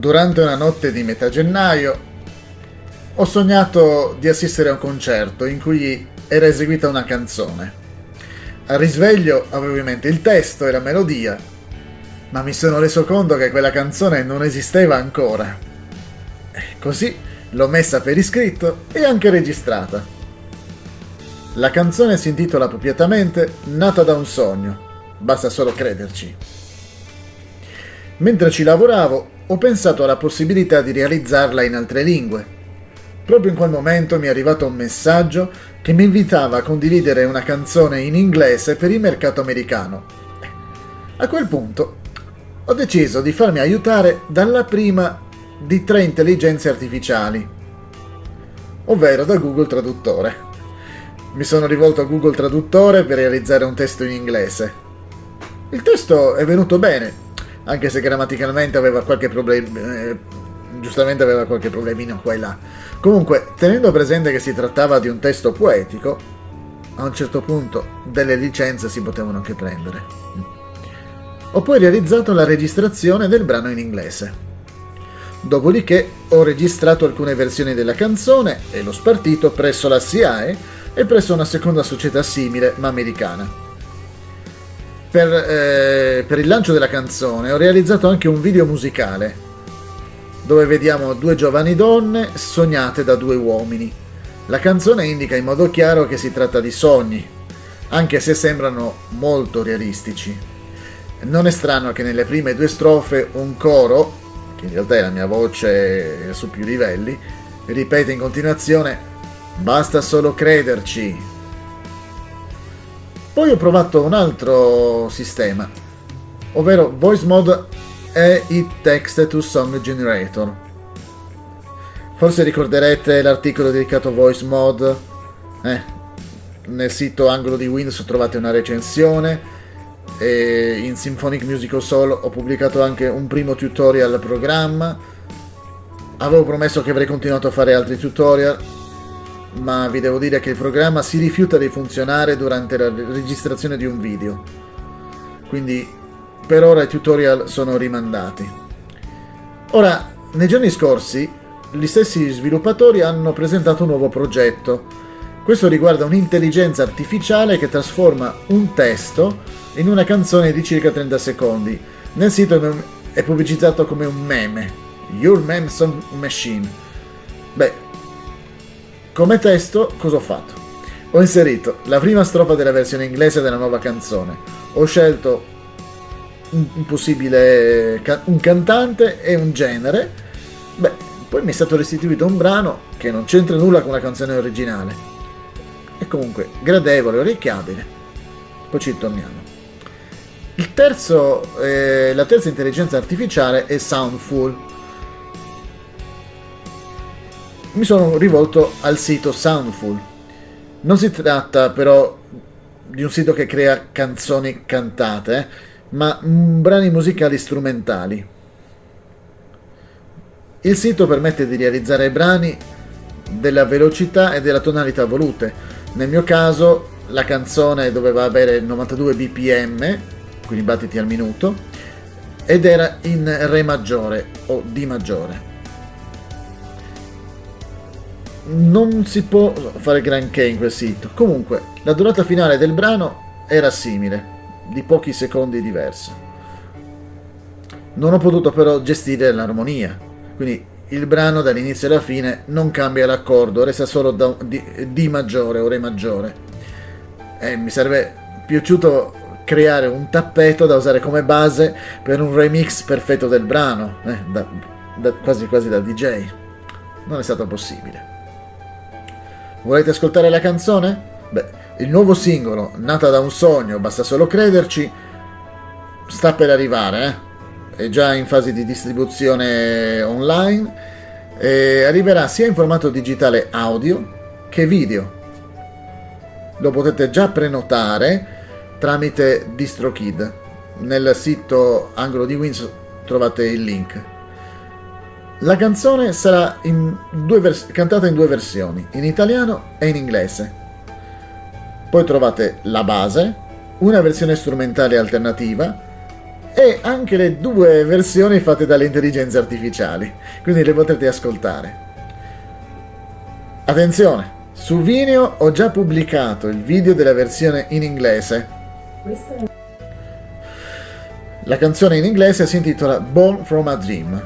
Durante una notte di metà gennaio ho sognato di assistere a un concerto in cui era eseguita una canzone. Al risveglio avevo in mente il testo e la melodia, ma mi sono reso conto che quella canzone non esisteva ancora. Così l'ho messa per iscritto e anche registrata. La canzone si intitola appropriatamente Nata da un sogno, basta solo crederci. Mentre ci lavoravo ho pensato alla possibilità di realizzarla in altre lingue. Proprio in quel momento mi è arrivato un messaggio che mi invitava a condividere una canzone in inglese per il mercato americano. A quel punto ho deciso di farmi aiutare dalla prima di tre intelligenze artificiali, ovvero da Google Traduttore. Mi sono rivolto a Google Traduttore per realizzare un testo in inglese. Il testo è venuto bene, anche se grammaticalmente aveva qualche problema, eh, giustamente aveva qualche problemino qua e là. Comunque, tenendo presente che si trattava di un testo poetico, a un certo punto delle licenze si potevano anche prendere. Ho poi realizzato la registrazione del brano in inglese. Dopodiché ho registrato alcune versioni della canzone e l'ho spartito presso la SIAE e presso una seconda società simile ma americana per, eh, per il lancio della canzone ho realizzato anche un video musicale dove vediamo due giovani donne sognate da due uomini. La canzone indica in modo chiaro che si tratta di sogni, anche se sembrano molto realistici. Non è strano che nelle prime due strofe un coro, che in realtà è la mia voce su più livelli, ripete in continuazione Basta solo crederci, poi ho provato un altro sistema, ovvero Voice Mode il Text to Song Generator. Forse ricorderete l'articolo dedicato a Voice Mode. Eh, nel sito angolo di Windows trovate una recensione e in Symphonic Musical Soul ho pubblicato anche un primo tutorial programma. Avevo promesso che avrei continuato a fare altri tutorial, ma vi devo dire che il programma si rifiuta di funzionare durante la registrazione di un video. Quindi per ora i tutorial sono rimandati. Ora, nei giorni scorsi, gli stessi sviluppatori hanno presentato un nuovo progetto. Questo riguarda un'intelligenza artificiale che trasforma un testo in una canzone di circa 30 secondi. Nel sito è pubblicizzato come un meme, Your Meme Song Machine. Beh, come testo, cosa ho fatto? Ho inserito la prima strofa della versione inglese della nuova canzone. Ho scelto un possibile un cantante e un genere. Beh, poi mi è stato restituito un brano che non c'entra nulla con la canzone originale. E comunque gradevole, orecchiabile. Poi ci torniamo. Terzo, eh, la terza intelligenza artificiale è Soundful mi sono rivolto al sito Soundful. Non si tratta però di un sito che crea canzoni cantate, ma brani musicali strumentali. Il sito permette di realizzare brani della velocità e della tonalità volute. Nel mio caso la canzone doveva avere 92 bpm, quindi battiti al minuto, ed era in Re maggiore o D maggiore non si può fare granché in quel sito. Comunque, la durata finale del brano era simile, di pochi secondi diverso. Non ho potuto però gestire l'armonia, quindi il brano dall'inizio alla fine non cambia l'accordo, resta solo da, di, di maggiore o Re maggiore. E mi sarebbe piaciuto creare un tappeto da usare come base per un remix perfetto del brano, eh, da, da, quasi quasi da DJ. Non è stato possibile. Volete ascoltare la canzone? Beh, il nuovo singolo, Nata da un sogno, basta solo crederci, sta per arrivare, eh? È già in fase di distribuzione online e arriverà sia in formato digitale audio che video. Lo potete già prenotare tramite DistroKid. Nel sito angolo di Windows trovate il link. La canzone sarà in vers- cantata in due versioni, in italiano e in inglese. Poi trovate la base, una versione strumentale alternativa e anche le due versioni fatte dalle intelligenze artificiali, quindi le potrete ascoltare. Attenzione, su Vimeo ho già pubblicato il video della versione in inglese. La canzone in inglese si intitola Born from a Dream,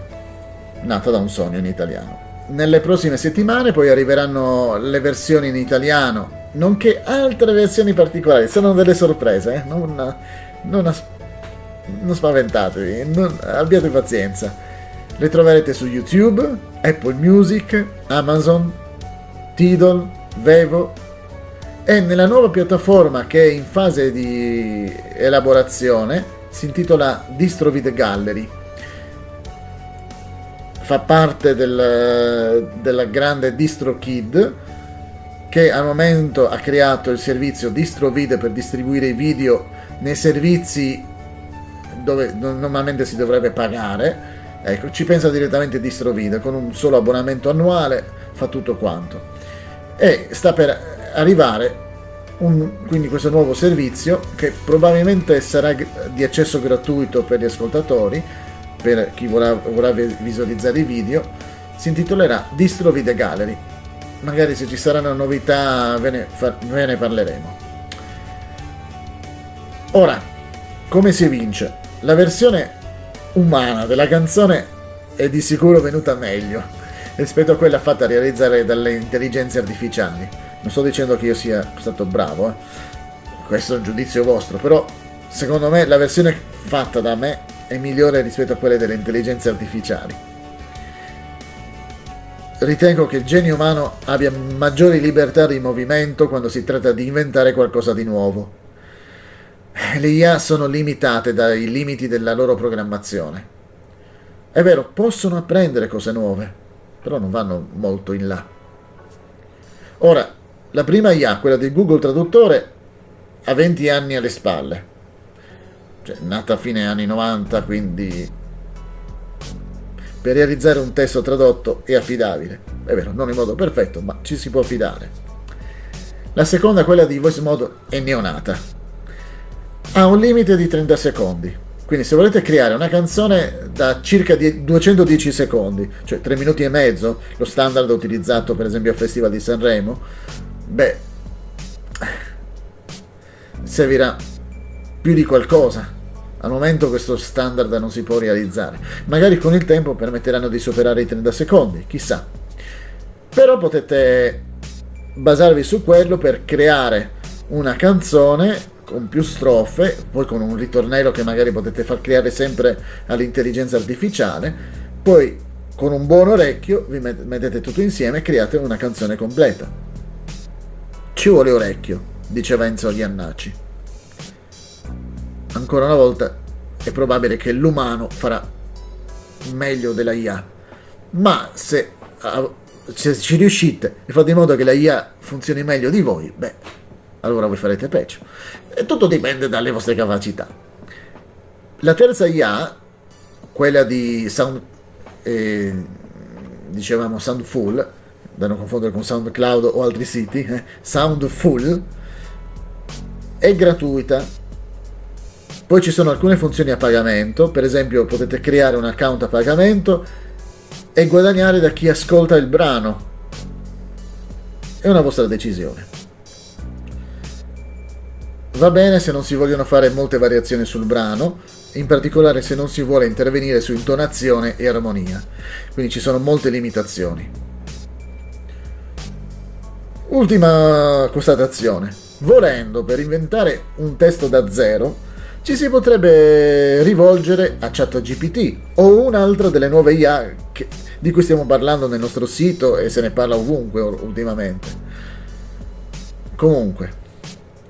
nata da un sogno in italiano. Nelle prossime settimane poi arriveranno le versioni in italiano, nonché altre versioni particolari. Sono delle sorprese, eh? non, non, as- non, spaventatevi, non, abbiate pazienza. Le troverete su YouTube, Apple Music, Amazon, Tidal, Vevo e nella nuova piattaforma che è in fase di elaborazione si intitola DistroVid Gallery. Fa parte del, della grande DistroKid che al momento ha creato il servizio DistroVid per distribuire i video nei servizi dove normalmente si dovrebbe pagare. Ecco, ci pensa direttamente DistroVid con un solo abbonamento annuale, fa tutto quanto e sta per arrivare un, quindi questo nuovo servizio che probabilmente sarà di accesso gratuito per gli ascoltatori, per chi vorrà, vorrà visualizzare i video, si intitolerà Distro Video Gallery. Magari se ci saranno novità ve ne, ve ne parleremo. Ora, come si vince? La versione umana della canzone è di sicuro venuta meglio rispetto a quella fatta realizzare dalle intelligenze artificiali. Non sto dicendo che io sia stato bravo, eh. questo è un giudizio vostro, però secondo me la versione fatta da me è migliore rispetto a quelle delle intelligenze artificiali. Ritengo che il genio umano abbia maggiori libertà di movimento quando si tratta di inventare qualcosa di nuovo. Le IA sono limitate dai limiti della loro programmazione. È vero, possono apprendere cose nuove, però non vanno molto in là. Ora, la prima IA, quella di Google Traduttore, ha 20 anni alle spalle, cioè nata a fine anni 90, quindi per realizzare un testo tradotto è affidabile. È vero, non in modo perfetto, ma ci si può fidare. La seconda, quella di Voice Mode, è neonata. Ha un limite di 30 secondi. Quindi se volete creare una canzone da circa 210 secondi, cioè 3 minuti e mezzo, lo standard utilizzato per esempio al Festival di Sanremo, beh, servirà più di qualcosa. Al momento questo standard non si può realizzare. Magari con il tempo permetteranno di superare i 30 secondi, chissà. Però potete basarvi su quello per creare una canzone con più strofe, poi con un ritornello che magari potete far creare sempre all'intelligenza artificiale, poi con un buon orecchio vi mettete tutto insieme e create una canzone completa. Ci vuole orecchio, diceva Enzo Iannacci. Ancora una volta è probabile che l'umano farà meglio della IA, ma se, se ci riuscite e fate in modo che la IA funzioni meglio di voi, beh, allora voi farete peggio. E tutto dipende dalle vostre capacità. La terza IA, quella di Sound, eh, dicevamo Soundful, da non confondere con SoundCloud o altri siti, eh, Soundful, è gratuita. Poi ci sono alcune funzioni a pagamento, per esempio potete creare un account a pagamento e guadagnare da chi ascolta il brano. È una vostra decisione. Va bene se non si vogliono fare molte variazioni sul brano, in particolare se non si vuole intervenire su intonazione e armonia, quindi ci sono molte limitazioni. Ultima constatazione. Volendo per inventare un testo da zero, ci si potrebbe rivolgere a ChatGPT o un'altra delle nuove IA che, di cui stiamo parlando nel nostro sito e se ne parla ovunque ultimamente. Comunque,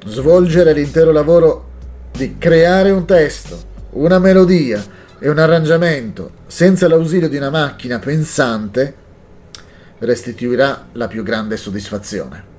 svolgere l'intero lavoro di creare un testo, una melodia e un arrangiamento senza l'ausilio di una macchina pensante restituirà la più grande soddisfazione.